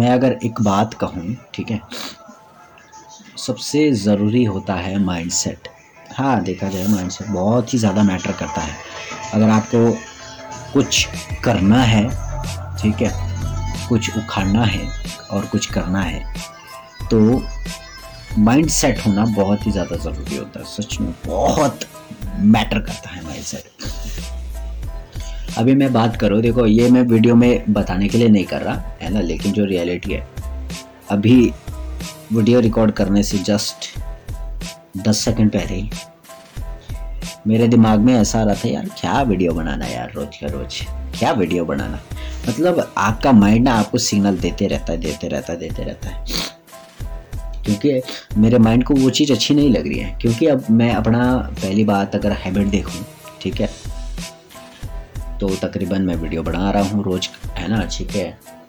मैं अगर एक बात कहूँ, ठीक है? सबसे ज़रूरी होता है माइंडसेट हाँ देखा जाए माइंडसेट बहुत ही ज़्यादा मैटर करता है। अगर आपको कुछ करना है, ठीक है? कुछ उखाड़ना है और कुछ करना है तो माइंड सेट होना बहुत ही ज़्यादा ज़रूरी होता है। सच में बहुत मैटर करता है माइंड सेट अभी मैं बात करूँ, देखो, ये मैं वीडियो में बताने के लिए नहीं कर रहा, है ना, लेकिन जो रियलिटी है, अभी वीडियो रिकॉर्ड करने से जस्ट दस सेकंड पहले ही, मेरे दिमाग में ऐसा आ रहा था, यार, क्या वीडियो बनाना यार, रोज का रोज? क्या वीडियो बनाना? मतलब आपका माइंड ना आपको सिग्नल देते रहता है, देते रहता है, देते रहता है। क्योंकि मेरे माइंड को वो चीज़ अच्छी नहीं लग रही है, क्योंकि अब मैं अपना पहली बात अगर हैबिट देखूँ, ठीक है तो तकरीबन मैं वीडियो बना रहा हूँ रोज़, है ना? ठीक है।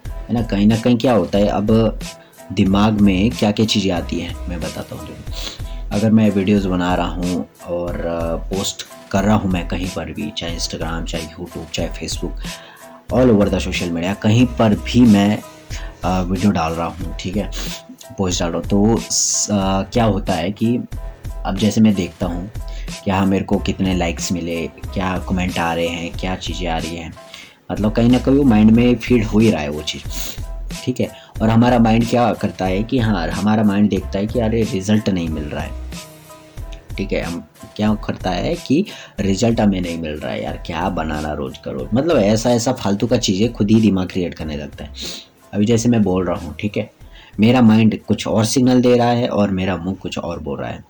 है ना? कहीं ना कहीं क्या होता है, अब दिमाग में क्या क्या चीज़ें आती हैं, मैं बताता हूँ। अगर मैं वीडियोस बना रहा हूँ और पोस्ट कर रहा हूँ मैं कहीं पर भी, चाहे इंस्टाग्राम चाहे यूट्यूब चाहे Facebook all over the social media कहीं पर भी मैं वीडियो डाल रहा हूँ, ठीक है? पोस्ट डाल रहा हूँ। तो क्या होता है कि, अब जैसे मैं देखता हूँ क्या मेरे को कितने लाइक्स मिले, क्या कमेंट आ रहे हैं, क्या चीज़ें आ रही हैं। मतलब कहीं ना कहीं वो माइंड में फ़ीड हो ही रहा है वो चीज़। ठीक है? और हमारा माइंड क्या करता है कि हाँ हमारा माइंड देखता है कि अरे रिज़ल्ट नहीं मिल रहा है। ठीक है? हम क्या करता है कि रिज़ल्ट हमें नहीं मिल रहा है, यार क्या बनाना रोज का रोज। मतलब ऐसा ऐसा फालतू का चीज़ें खुद ही दिमाग क्रिएट करने लगता है। अभी जैसे मैं बोल रहा हूँ, ठीक है? मेरा माइंड कुछ और सिग्नल दे रहा है और मेरा मुँह कुछ और बोल रहा है।